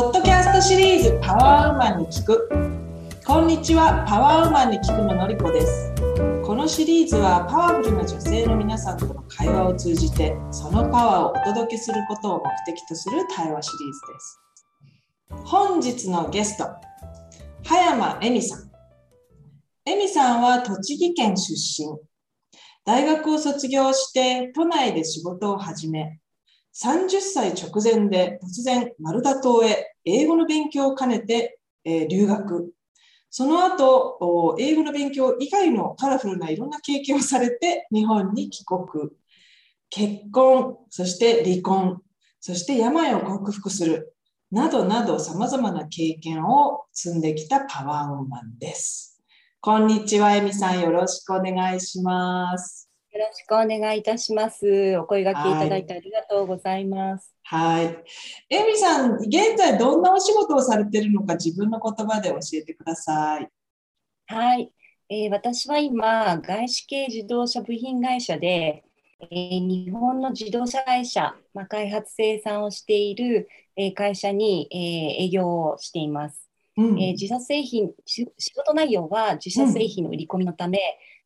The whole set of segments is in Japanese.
ポッドキャストシリーズパワーウーマンに聞く。こんにちはパワーウーマンに聞くののりこです。このシリーズはパワフルな女性の皆さんとの会話を通じてそのパワーをお届けすることを目的とする対話シリーズです。本日のゲスト葉山恵美さん。恵美さんは栃木県出身。大学を卒業して都内で仕事を始め30歳直前で突然マルタ島へ。英語の勉強を兼ねて、え、留学。その後、英語の勉強以外のカラフルないろんな経験をされて日本に帰国。結婚、そして離婚、そして病を克服する。などなど様々な経験を積んできたパワーウーマンです。こんにちは、えみさん。よろしくお願いします。よろしくお願いいたします。お声がけいただいてありがとうございます。はい。エミさん、現在どんなお仕事をされているのか自分の言葉で教えてください。はい。えー、私は今、外資系自動車部品会社で、えー、日本の自動車会社、まあ、開発生産をしている、えー、会社に、え営業をしています。うん、え自社製品仕事内容は自社製品の売り込みのため、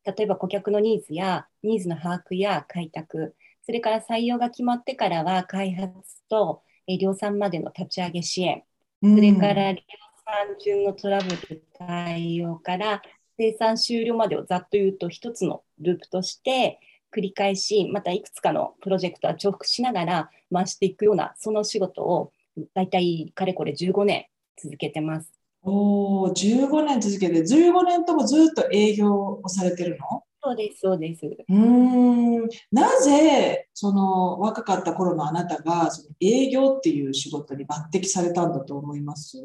例えば顧客のニーズやニーズの把握や開拓、それから採用が決まってからは開発と量産までの立ち上げ支援、それから量産中のトラブル対応から生産終了までをざっと言うと一つのループとして繰り返し、またいくつかのプロジェクトは重複しながら回していくようなその仕事を大体かれこれ15年続けてます。おお、15年続けて、15年ともずっと営業をされてるの？そうです、そうです。うん。なぜ、その若かった頃のあなたが、その営業っていう仕事に抜擢されたんだと思います？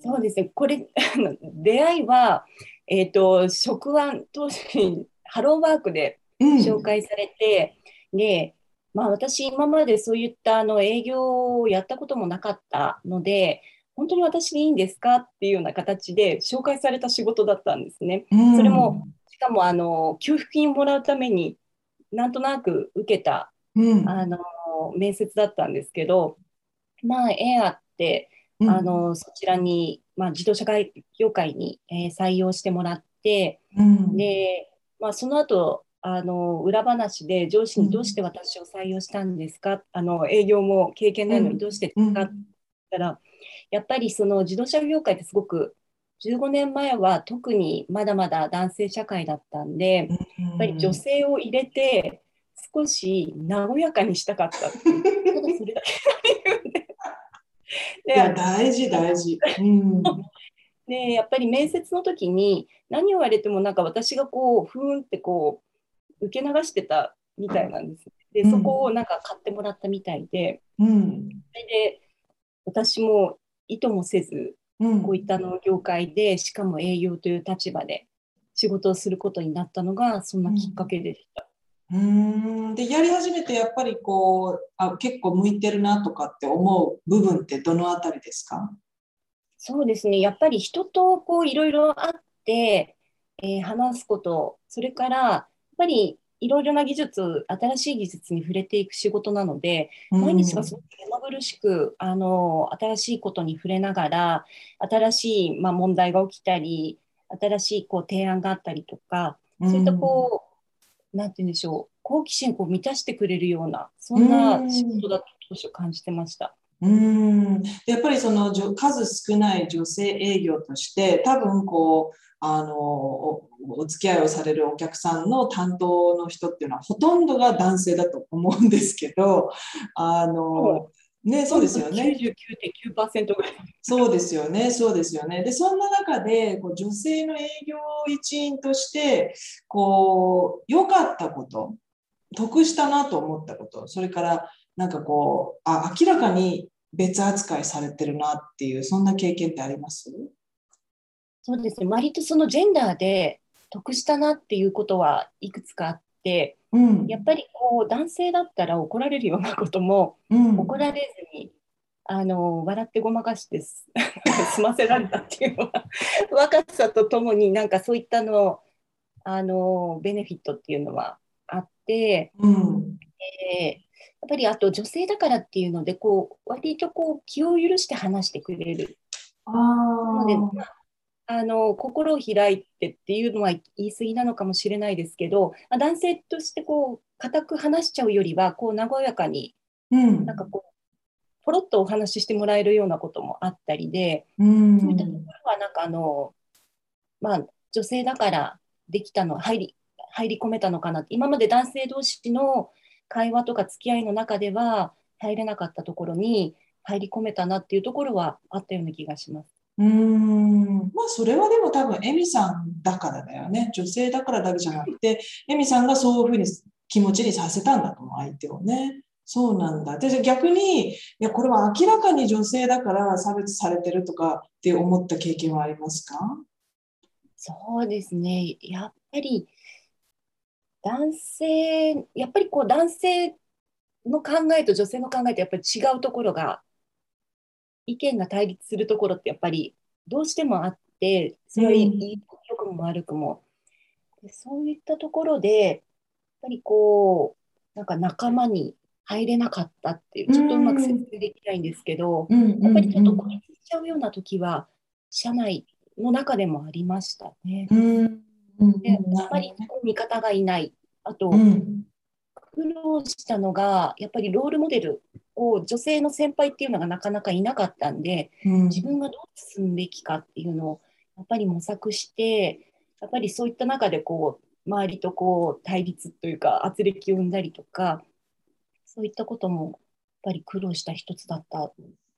そうですね、これ、出会いは、えっ、ー、と、職案当時にハローワークで紹介されて、うん、で、まあ私今までそういったあの営業をやったこともなかったので、本当に私でいいんですかっていうような形で紹介された仕事だったんですね。うん、それもしかもあの給付金もらうためになんとなく受けた、うん、あの面接だったんですけどまあええあって、うん、あのそちらに、まあ、自動車業界に、えー、採用してもらって、で、まあ、その後あの裏話で上司にどうして私を採用したんですか、あの営業も経験ないのにどうしてですか？って言ったら、やっぱりその自動車業界ってすごく15年前は特にまだまだ男性社会だったんで、やっぱり女性を入れて少し和やかにしたかったってそれだけ で。いや大事大事。うん、でやっぱり面接の時に何を言われてもなんか私がこうふーんってこう受け流してたみたいなんです。でそこをなんか買ってもらったみたいで、うん、それで私も意図もせず、こういったの業界でしかも営業という立場で仕事をすることになったのがそんなきっかけでした。うん。でやり始めてやっぱりこうあ結構向いてるなとかって思う部分ってどのあたりですか？そうですね。やっぱり人とこういろいろあって、えー、話すことそれからやっぱりいろいろな技術、新しい技術に触れていく仕事なので、毎日がすごく目まぐるしく、あの、新しいことに触れながら、新しい、まあ、問題が起きたり、新しいこう提案があったりとか、そういったこう、なんて言うんでしょう、好奇心を満たしてくれるような、そんな仕事だと当初感じてました。うんやっぱりその数少ない女性営業として多分こうあのお付き合いをされるお客さんの担当の人っていうのはほとんどが男性だと思うんですけどあの、ね、そうですよね。99.9%ぐらい。そうですよね、そうですよね。で、そんな中で、こう女性の営業一員として、こう、良かったこと、得したなと思ったこと、それから、なんかこう、あ、明らかに別扱いされてるなっていう、そんな経験ってあります？そうですね、割とそのジェンダーで得したなっていうことはいくつかあって、うん、やっぱりこう男性だったら怒られるようなことも、うん、怒られずにあの笑ってごまかして 済ませられたっていうのは若さとともになんかそういったのあのベネフィットっていうのはあって、うん、えー、ぱりあと女性だからっていうのでこう割とこう気を許して話してくれる。あなので、まあ、あの心を開いてっていうのは言い過ぎなのかもしれないですけど、まあ、男性としてこう固く話しちゃうよりはこう和やかに、うん、なんかこうポロッとお話ししてもらえるようなこともあったりで、うん、そういったところはなんかあの、まあ、女性だからできたの入り入り込めたのかなって今まで男性同士の会話とか付き合いの中では入れなかったところに入り込めたなっていうところはあったような気がします。うんまあそれはでも多分エミさんだからだよね女性だからだけじゃなくてエミさんがそういうふうに気持ちにさせたんだと思う相手をね。そうなんだ。で逆にいやこれは明らかに女性だから差別されてるとかって思った経験はありますか？そうですねやっぱり男性やっぱりこう男性の考えと女性の考えとやっぱり違うところが意見が対立するところってやっぱりどうしてもあってそれはいい良くも悪くも、でそういったところでやっぱりこうなんか仲間に入れなかったっていうちょっとうまく説明できないんですけど、やっぱりちょっと孤立しちゃうような時は社内の中でもありましたね。でやっぱり味方がいない。あと、苦労したのがやっぱりロールモデルを女性の先輩っていうのがなかなかいなかったんで、うん、自分がどう進むべきかっていうのをやっぱり模索してやっぱりそういった中でこう周りとこう対立というか圧力を生んだりとかそういったこともやっぱり苦労した一つだった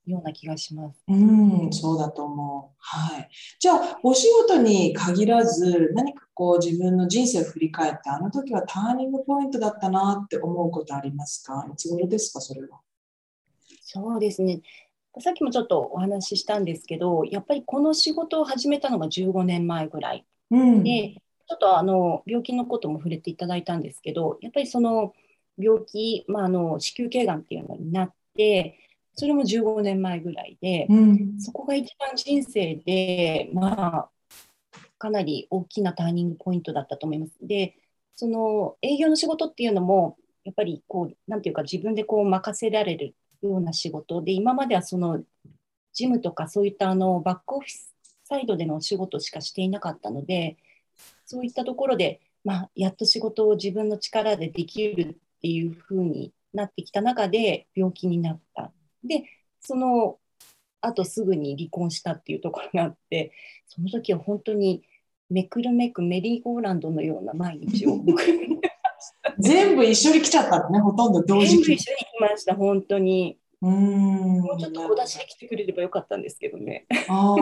ような気がします。うん、そうだと思う。はい。じゃあ、お仕事に限らず、何かこう自分の人生を振り返って、あの時はターニングポイントだったなって思うことありますか？いつ頃ですか、それは？そうですね。さっきもちょっとお話ししたんですけど、やっぱりこの仕事を始めたのが15年前ぐらい。うん、で、ちょっとあの病気のことも触れていただいたんですけど、やっぱりその病気、まあ、あの子宮頸がんっていうのになって、それも15年前ぐらいで、うん、そこが一番人生で、まあ、かなり大きなターニングポイントだったと思います。で、その営業の仕事っていうのも、やっぱりこう、なんていうか、自分でこう任せられるような仕事で、今まではその、事務とかそういったあのバックオフィスサイドでのお仕事しかしていなかったので、そういったところで、まあ、やっと仕事を自分の力でできるっていうふうになってきた中で病気になった。で、その後すぐに離婚したっていうところがあって、その時は本当にめくるめくメリーゴーランドのような毎日を全部一緒に来ちゃったね、ほとんど同時期。全部一緒に来ました、本当に。うんもうちょっと小出しで来てくれればよかったんですけどね。あ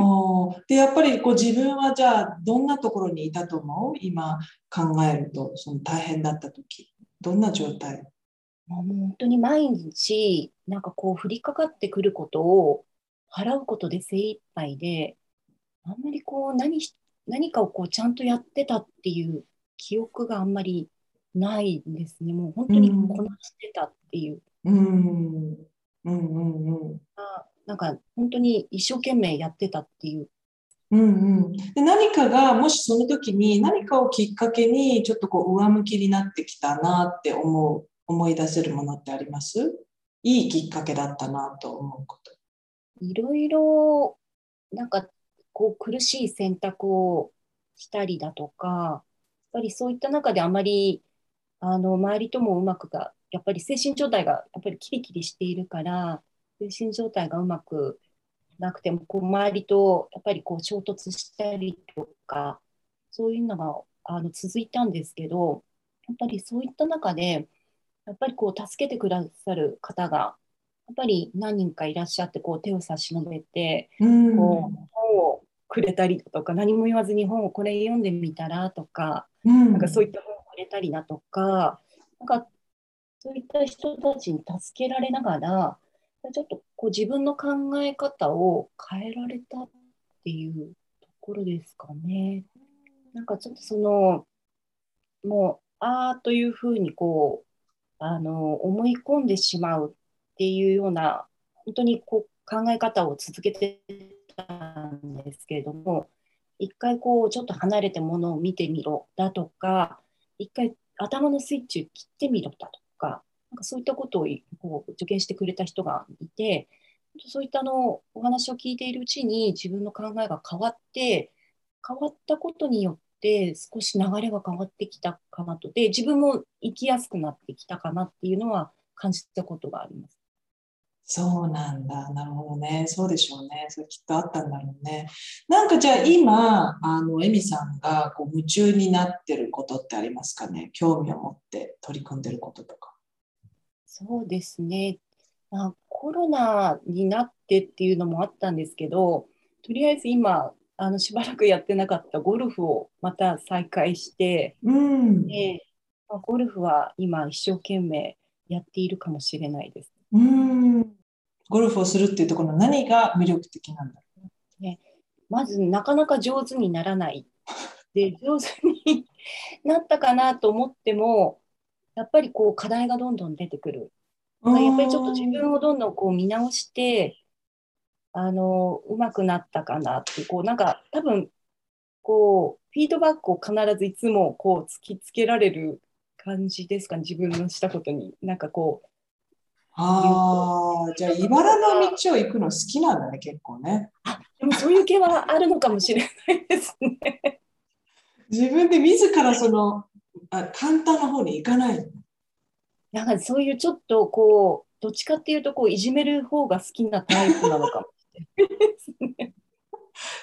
でやっぱりこう自分はじゃあどんなところにいたと思う？今考えるとその大変だった時どんな状態？もう本当に毎日なんかこう降りかかってくることを払うことで精一杯であんまりこう何何かをこうちゃんとやってたっていう記憶があんまりないですね。もう本当にこなしてたっていう。うん。うんうんうん。あなんか本当に一生懸命やってたっていう。うんうん、で何かがもしその時に何かをきっかけにちょっとこう上向きになってきたなって思う思い出せるものってあります？いいきっかけだったなと思うこと。いろいろなんかこう苦しい選択をしたりだとかやっぱりそういった中であまりあの周りともうまくがやっぱり精神状態がやっぱりキリキリしているから精神状態がうまくなくてもこう周りとやっぱりこう衝突したりとかそういうのがあの続いたんですけどやっぱりそういった中でやっぱりこう助けてくださる方がやっぱり何人かいらっしゃってこう手を差し伸べて、こう本をくれたりとか何も言わずに本をこれ読んでみたらとか、なんかそういった本をくれたりだとかなんかそういった人たちに助けられながらちょっとこう自分の考え方を変えられたっていうところですかね。なんかちょっとそのもうああというふうにこうあの思い込んでしまうっていうような本当にこう考え方を続けてたんですけれども一回こうちょっと離れてものを見てみろだとか一回頭のスイッチを切ってみろだとかなんかそういったことをこう助言してくれた人がいて、そういったのお話を聞いているうちに自分の考えが変わって、変わったことによって少し流れが変わってきたかなと。で、自分も生きやすくなってきたかなっていうのは感じたことがあります。そうなんだ。なるほどね。そうでしょうね。それきっとあったんだろうね。なんかじゃあ今、あの、エミさんがこう夢中になってることってありますかね？興味を持って取り組んでることとか。そうですね。まあ、コロナになってっていうのもあったんですけど、とりあえず今、あのしばらくやってなかったゴルフをまた再開して、うん、でまあ、ゴルフは今一生懸命やっているかもしれないです。うんゴルフをするっていうところの何が魅力的なんだろう、ね、まずなかなか上手にならない。で上手になったかなと思ってもやっぱりこう課題がどんどん出てくる。やっぱりちょっと自分をどんどんこう見直してあのうまくなったかなってこうなんか多分こうフィードバックを必ずいつもこう突きつけられる感じですか、ね、自分のしたことになんかこうああ、じゃあ、茨の道を行くの好きなんだね、結構ね。あでもそういう系はあるのかもしれないですね。自分で自らそのあ簡単な方に行かないなんかそういうちょっとこう、どっちかっていうとこういじめる方が好きなタイプなのかも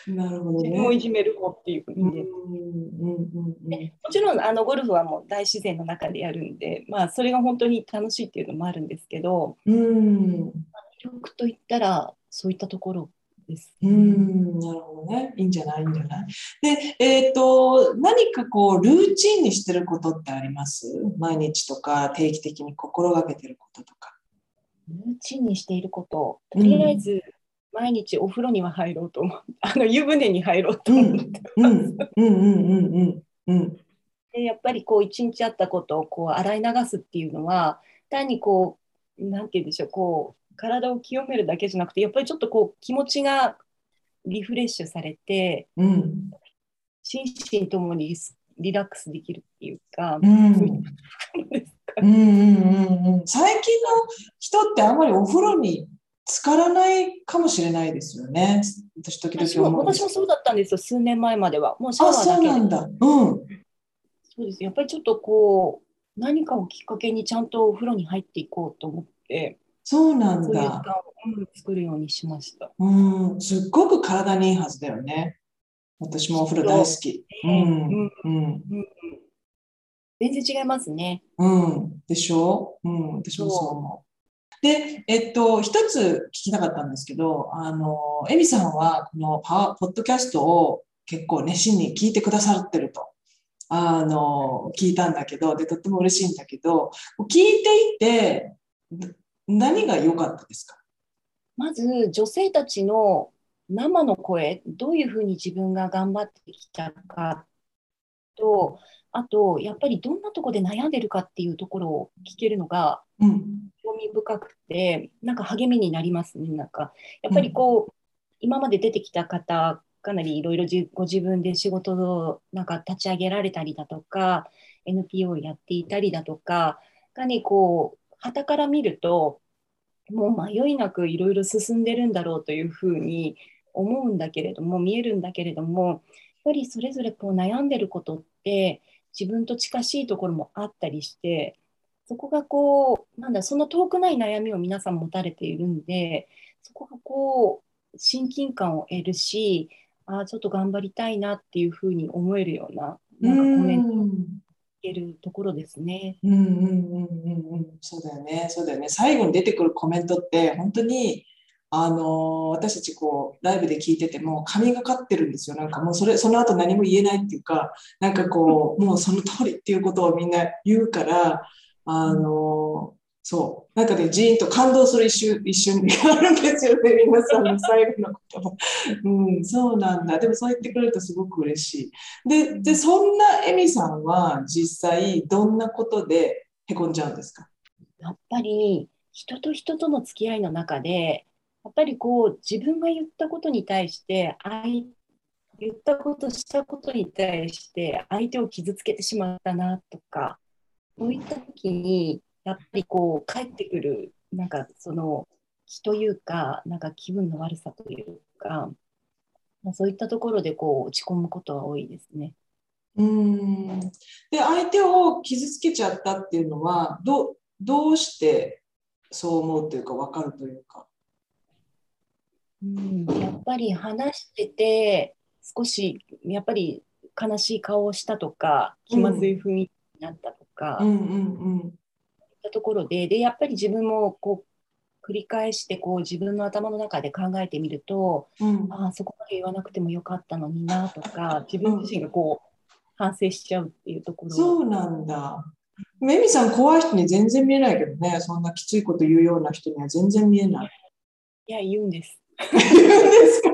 なるほど、ね、自分をいじめる方っていう意味で。もちろんあのゴルフはもう大自然の中でやるんで、まあ、それが本当に楽しいっていうのもあるんですけど、うん、魅力といったらそういったところです。うんなるほどね。いいんじゃないいいんじゃない？で、えっ、ー、と、何かこう、ルーチンにしてることってあります？毎日とか定期的に心がけてることとか。ルーチンにしていること。とりあえず、毎日お風呂には入ろうと思って、あの湯船に入ろうと思ってます。でやっぱりこう一日あったことをこう洗い流すっていうのは単にこうなんて言うんでしょうこう体を清めるだけじゃなくてやっぱりちょっとこう気持ちがリフレッシュされて、うん、心身ともにリラックスできるっていうか、うん。うん。うん。うん、最近の人ってあんまりお風呂に浸からないかもしれないですよね。私時々思う私もそうだったんですよ、数年前までは。もうシャワーだけそうなんだ。うん。そうです。やっぱりちょっとこう、何かをきっかけにちゃんとお風呂に入っていこうと思って、そうなんだ。そういう時間を、うん、作るようにしました。うん、すっごく体にいいはずだよね。私もお風呂大好き。うん、うん、うん。全然違いますね。うん、でしょ？う。うん、私もそう思う。で、えっと、一つ聞きたかったんですけど、あの、エミさんは、このパワーポッドキャストを結構熱心に聞いてくださってると、あの、聞いたんだけど、で、とっても嬉しいんだけど、聞いていて、何が良かったですか？まず、女性たちの生の声、どういうふうに自分が頑張ってきたかと、あと、やっぱりどんなところで悩んでるかっていうところを聞けるのが、興味深くて、なんか励みになりますね。なんか、やっぱりこう、今まで出てきた方、かなりいろいろご自分で仕事をなんか立ち上げられたりだとか、NPO をやっていたりだとか、がね、こう、旗から見ると、もう迷いなくいろいろ進んでるんだろうというふうに思うんだけれども、見えるんだけれども、やっぱりそれぞれこう悩んでることって、自分と近しいところもあったりして、そこがこう、なんだ、そんな遠くない悩みを皆さん持たれているんで、そこがこう、親近感を得るし、ああ、ちょっと頑張りたいなっていうふうに思えるような、なんかコメントをけるところですね。うんうんうんうんうん、そうだよね、そうだよね。最後に出てくるコメントって、本当に、あの私たちこうライブで聞いてても神がかってるんですよなんかもうそれその後何も言えないっていうかなんかこうもうその通りっていうことをみんな言うからあのそう。なんかね、ジーンと感動する一瞬、一瞬があるんですよね、皆さんの最後の言葉。うん、そうなんだ。でもそう言ってくれるとすごく嬉しい。で、でそんなエミさんは実際どんなことでへこんじゃうんですか？やっぱり人と人との付き合いの中で、やっぱりこう自分が言ったことに対して相言ったことしたことに対して相手を傷つけてしまったなとかそういった時にやっぱりこう帰ってくるなんかその気というかなんか気分の悪さというか、まあ、そういったところでこう落ち込むことは多いですね。うんで相手を傷つけちゃったっていうのはどどうしてそう思うというか分かるというか。うん、やっぱり話してて少しやっぱり悲しい顔をしたとか気まずい雰囲気になったとか、うんうんうん、ったところで。でやっぱり自分もこう繰り返してこう自分の頭の中で考えてみると、うん、ああそこまで言わなくてもよかったのになとか自分自身がこう反省しちゃうっていうところ。そうなんだ。メミさん怖い人に全然見えないけどね。そんなきついこと言うような人には全然見えない。いや言うんです。言うんですか？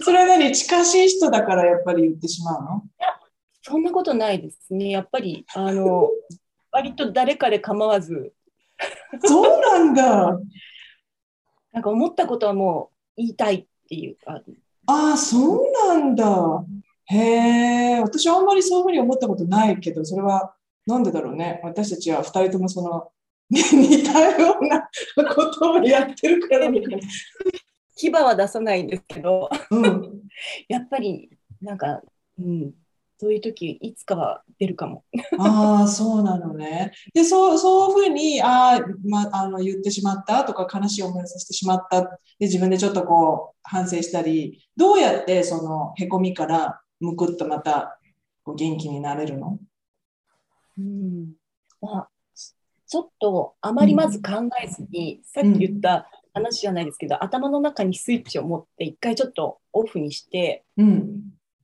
それは何？近しい人だからやっぱり言ってしまうの？そんなことないですね。やっぱり、あの、割と誰かで構わず。そうなんだ。なんか思ったことはもう言いたいっていうか。ああ、そうなんだ。へえ、私はあんまりそういうふうに思ったことないけど、それはなんでだろうね。私たちは2人ともその 似たようなことをやってるからみたいな。牙は出さないんですけど、うん、やっぱりなんか、うん、そういう時いつかは出るかも。ああそうなのね。でそうそういうふうにあ、まあの言ってしまったとか悲しい思いをさせてしまった。で自分でちょっとこう反省したりどうやってそのへこみからむくっとまたこう元気になれるの？うん。まあ、ちょっとあまりまず考えずに、うん、さっき言った話じゃないですけど、うん、頭の中にスイッチを持って一回ちょっとオフにして、うん。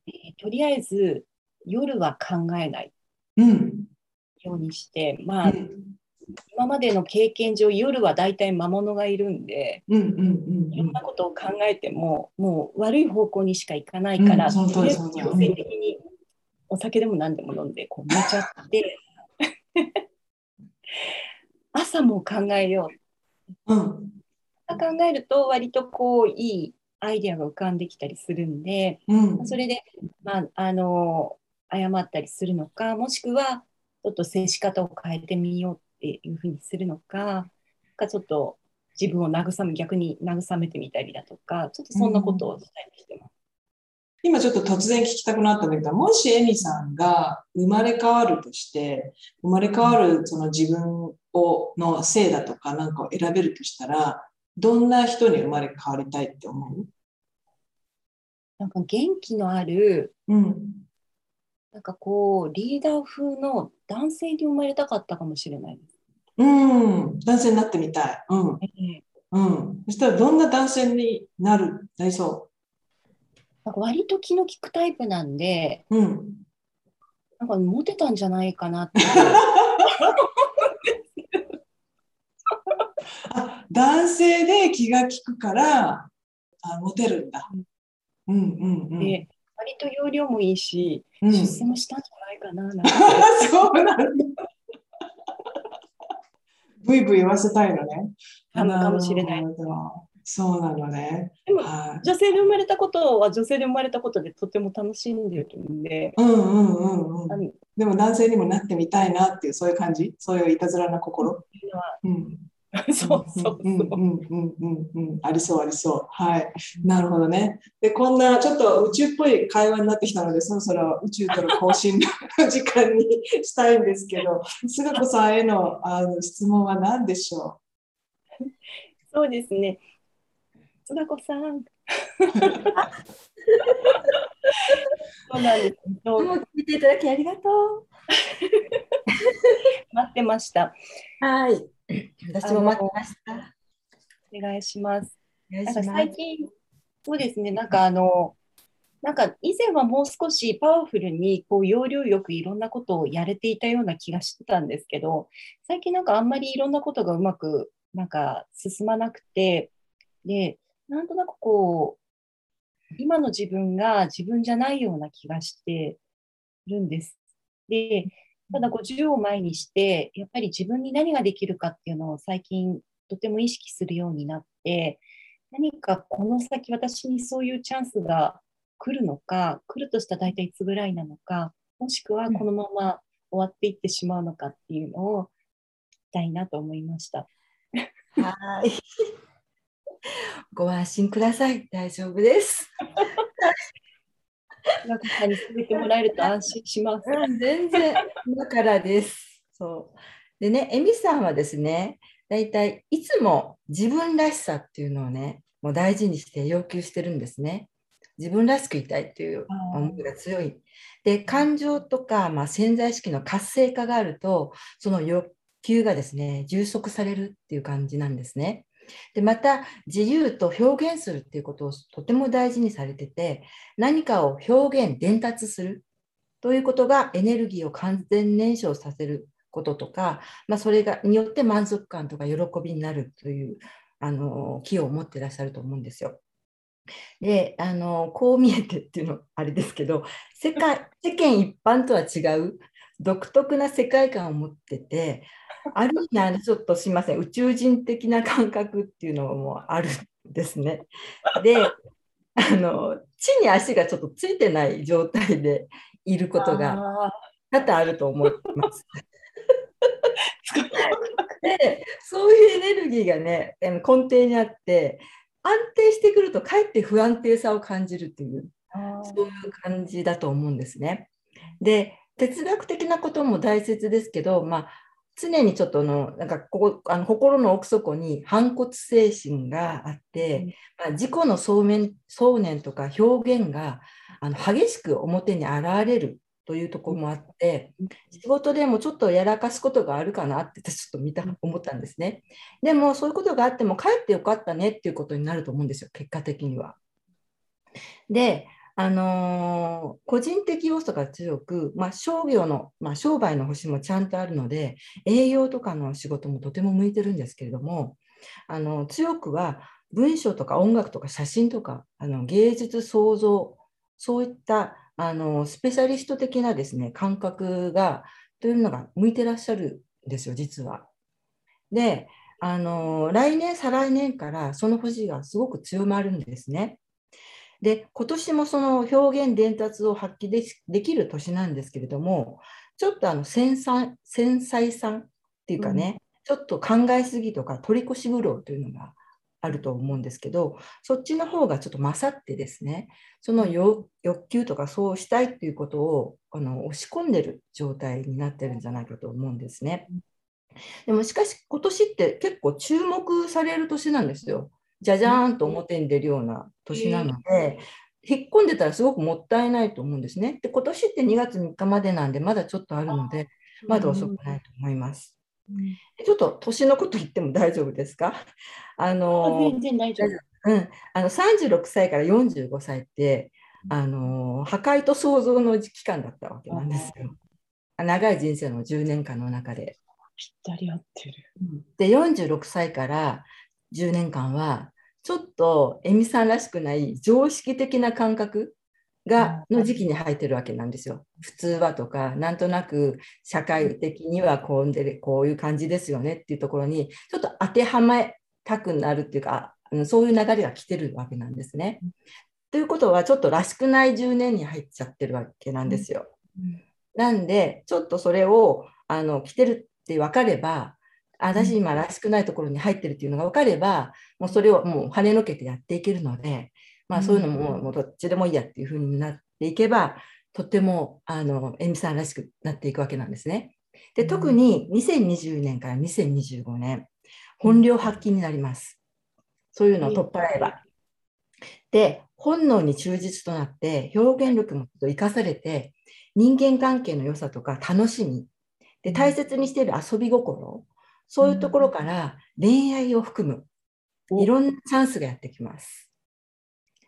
えー、とりあえず夜は考えない。ようにして、まあ、今までの経験上夜は大体魔物がいるんで、いろんなことを考えてももう悪い方向にしか行かないから、とりあえず強制的にお酒でも何でも飲んでこう寝ちゃって。朝も考えよう、うん、考えると割とこういいアイデアが浮かんできたりするんで、うん、それで、まあ、あの謝ったりするのかもしくはちょっと接し方を変えてみようっていうふうにするのかかちょっと自分を慰め逆に慰めてみたりだとかちょっとそんなことをしたりしてます。うん、今ちょっと突然聞きたくなったんだけどもしエミさんが生まれ変わるとして生まれ変わるその自分をの性だとかなんかを選べるとしたらどんな人に生まれ変わりたいって思う？なんか元気のある、うん、なんかこうリーダー風の男性に生まれたかったかもしれないです。うん、男性になってみたい。うん。うん。そしたらどんな男性になる、なりそうなんか割と気の利くタイプなんで、うん。なんかモテたんじゃないかなって。あ男性で気が利くからあモテるんだ。うんうんうん。で割と容量もいいし、うん、出世もしたんじゃないかな。な そうなんだ。ブイブイ言わせたいのね。かもしれない。そうなのね。でも、はい、女性で生まれたことは女性で生まれたことでとても楽しんでるんで。うんうんうんうん。でも男性にもなってみたいなっていうそういう感じ？そういういたずらな心？うん、そう そうそう。うんうんうんうん。ありそうありそう。はい。なるほどね。で、こんなちょっと宇宙っぽい会話になってきたので、そろそろ宇宙との交信の時間にしたいんですけど、菅子さんへのあの質問は何でしょうそうですね。菅子さん。そうなんです。どうも聞いていただきありがとう。待ってました。はい。私も待ってました。お願いします。なんか最近、そうですね、なんかあの、なんか以前はもう少しパワフルにこう要領よくいろんなことをやれていたような気がしてたんですけど、最近なんかあんまりいろんなことがうまくなんか進まなくて、で、なんとなくこう、今の自分が自分じゃないような気がしてるんです。で、ただ50を前にして、やっぱり自分に何ができるかっていうのを最近とても意識するようになって、何かこの先私にそういうチャンスが来るのか、来るとしたら大体いつぐらいなのか、もしくはこのまま終わっていってしまうのかっていうのをたいなと思いました。はい。ご安心ください。大丈夫です。中さんに進めてもらえると安心します。全然だからです。そう。でね、エミさんはですね、大体いつも自分らしさっていうのをね、もう大事にして要求してるんですね。自分らしくいたいっていう思いが強い。で、感情とか、まあ、潜在意識の活性化があると、その欲求がですね、充足されるっていう感じなんですね。でまた自由と表現するっていうことをとても大事にされてて何かを表現伝達するということがエネルギーを完全燃焼させることとか、まあ、それがによって満足感とか喜びになるというあの気を持ってらっしゃると思うんですよ。であのこう見えてっていうのあれですけど世界世間一般とは違う独特な世界観を持ってて ある意味ちょっとすみません宇宙人的な感覚っていうのもあるんですね。であの地に足がちょっとついてない状態でいることが多々あると思います。でそういうエネルギーがね根底にあって安定してくるとかえって不安定さを感じるというそういう感じだと思うんですね。で哲学的なことも大切ですけど、まあ、常にちょっとのなんかここあの心の奥底に反骨精神があって、まあ、自己の想念想念とか表現があの激しく表に現れるというところもあって、仕事でもちょっとやらかすことがあるかなってちょっと見た思ったんですね。でもそういうことがあっても帰ってよかったねっていうことになると思うんですよ、結果的には。で、あのー、個人的要素が強く、まあ、商業の、まあ、商売の星もちゃんとあるので、営業とかの仕事もとても向いてるんですけれども、あの強くは文章とか音楽とか写真とかあの芸術創造そういったあのスペシャリスト的なですね感覚がというのが向いてらっしゃるんですよ実は。であの来年再来年からその星がすごく強まるんですね。で今年もその表現伝達を発揮でできる年なんですけれどもちょっとあの繊細繊細さんっていうかね、うん、ちょっと考えすぎとか取り越し苦労というのがあると思うんですけどそっちの方がちょっと勝ってですねその欲求とかそうしたいっていうことをあの押し込んでる状態になってるんじゃないかと思うんですね。でもしかし今年って結構注目される年なんですよ。じゃじゃーんと表に出るような年なので、引っ込んでたらすごくもったいないと思うんですね。で今年って2月3日までなんでまだちょっとあるのでまだ遅くないと思います。ちょっと年のこと言っても大丈夫ですか？あの全然大丈夫。うん、あの36歳から45歳って、あの破壊と創造の期間だったわけなんですよ。長い人生の10年間の中で。ぴったり合ってる。で46歳から10年間はちょっとエミさんらしくない常識的な感覚がの時期に入ってるわけなんですよ。普通はとか、なんとなく社会的にはこうでこういう感じですよねっていうところに、ちょっと当てはめたくなるっていうか、そういう流れが来てるわけなんですね。ということは、ちょっとらしくない10年に入っちゃってるわけなんですよ。なんで、ちょっとそれをあの来てるって分かれば、私今らしくないところに入ってるっていうのが分かれば、もうそれをもう跳ねのけてやっていけるので、まあ、そういうのももうどっちでもいいやっていうふうになっていけばとってもあのエミさんらしくなっていくわけなんですね。で特に2020年から2025年本領発揮になります。そういうのを取っ払えば。で本能に忠実となって表現力も生かされて人間関係の良さとか楽しみ。で大切にしている遊び心そういうところから恋愛を含むいろんなチャンスがやってきます。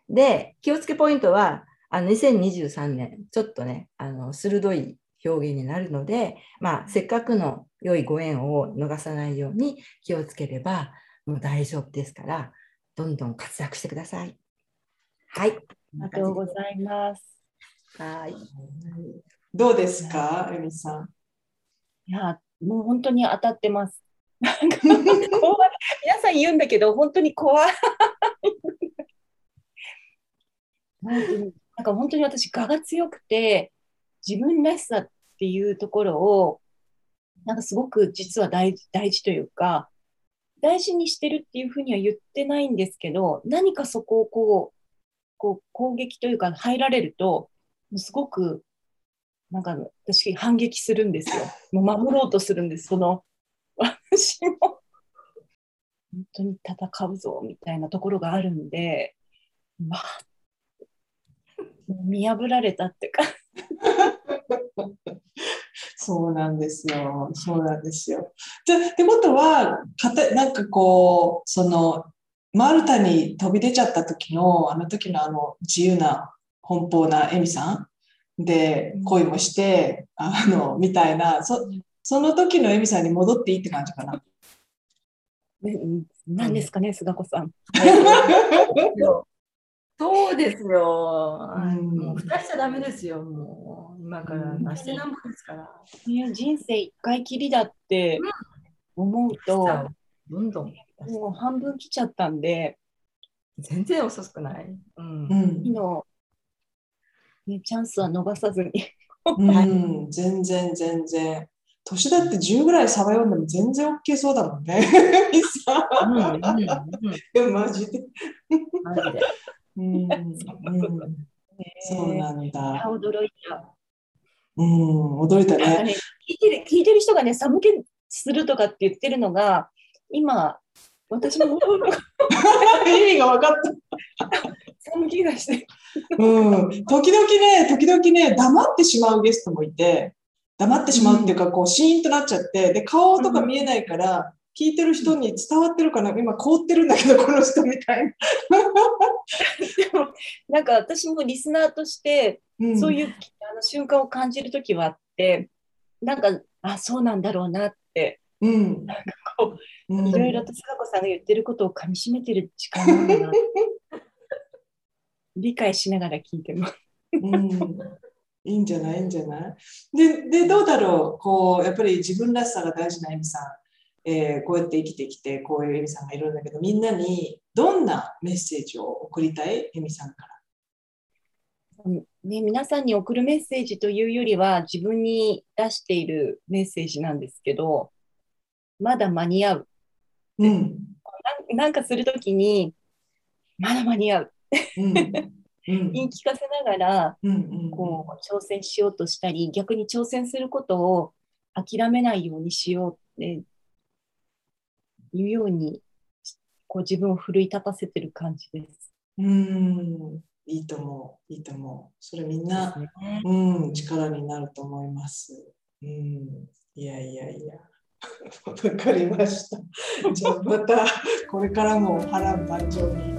で、気をつけポイントは、あの2023年、ちょっとね、あの鋭い表現になるので、まあ、せっかくの良いご縁を逃さないように気をつければもう大丈夫ですから、どんどん活躍してください。はい。ありがとうございます。はい。どうですか、エミさん？いや、もう本当に当たってます。なんか怖い。皆さん言うんだけど、本当に怖い。本なんか本当に私、我が強くて、自分らしさっていうところを、なんかすごく実は大大事というか、大事にしてるっていうふうには言ってないんですけど、何かそこをこう、こう攻撃というか入られると、すごく、なんか私反撃するんですよ。もう守ろうとするんです。その、私も、本当に戦うぞみたいなところがあるんで、まあ、見破られたってか そうなんですよ。そうなんですよ。じゃってことは、かたなんかこう、その、マルタに飛び出ちゃった時の、あの時のあの自由な、奔放なエミさんで恋もして、あの、みたいな、そその時のエミさんに戻っていいって感じかな。ね、何ですかね、菅子さん。そうですよ。うん、もう蓋しちゃダメですよ。もう今からなしてなんぼですから。いや人生一回きりだって思うと、どんどんもう半分来ちゃったんで。全然遅くない。うん。の、ね、チャンスは逃さずに。うん、全 然全然。年だって10ぐらいサバ読んでも全然 OK そうだもんね。マジで。マジで。うん、そうなんだ。驚いた。うん、驚いたね。ね聞いてる聞いてる人がね、寒気するとかって言ってるのが、今、私も意味が分かった。寒気がして。うん、時々ね、時々ね、黙ってしまうゲストもいて、黙ってしまうっていうか、こう、シーンとなっちゃって、で、顔とか見えないから、聞いてる人に伝わってるかな今凍ってるんだけどこの人みたいな。でもなんか私もリスナーとして、そういうあの瞬間を感じる時はあってなんかあそうなんだろうなって、うん、なんかこう、いろいろと塚子さんが言ってることをかみしめてる時間なんだな 理解しながら聞いてます。うんいいんじゃない？いいんじゃない？ででどうだろう？こうやっぱり自分らしさが大事なエミさん。えー、こうやって生きてきてこういうエミさんがいるんだけどみんなにどんなメッセージを送りたい？エミさんから、ね、皆さんに送るメッセージというよりは自分に出しているメッセージなんですけどまだ間に合う、うん、なんかするときにまだ間に合う、うん言い聞かせながら、こう挑戦しようとしたり逆に挑戦することを諦めないようにしようっていうようにこう自分を奮い立たせてる感じです。うんいいと思ういいと思うそれみんな、ね、うん力になると思います。うんいやいやいや。わかりました。じゃあまたこれからも波乱万丈に。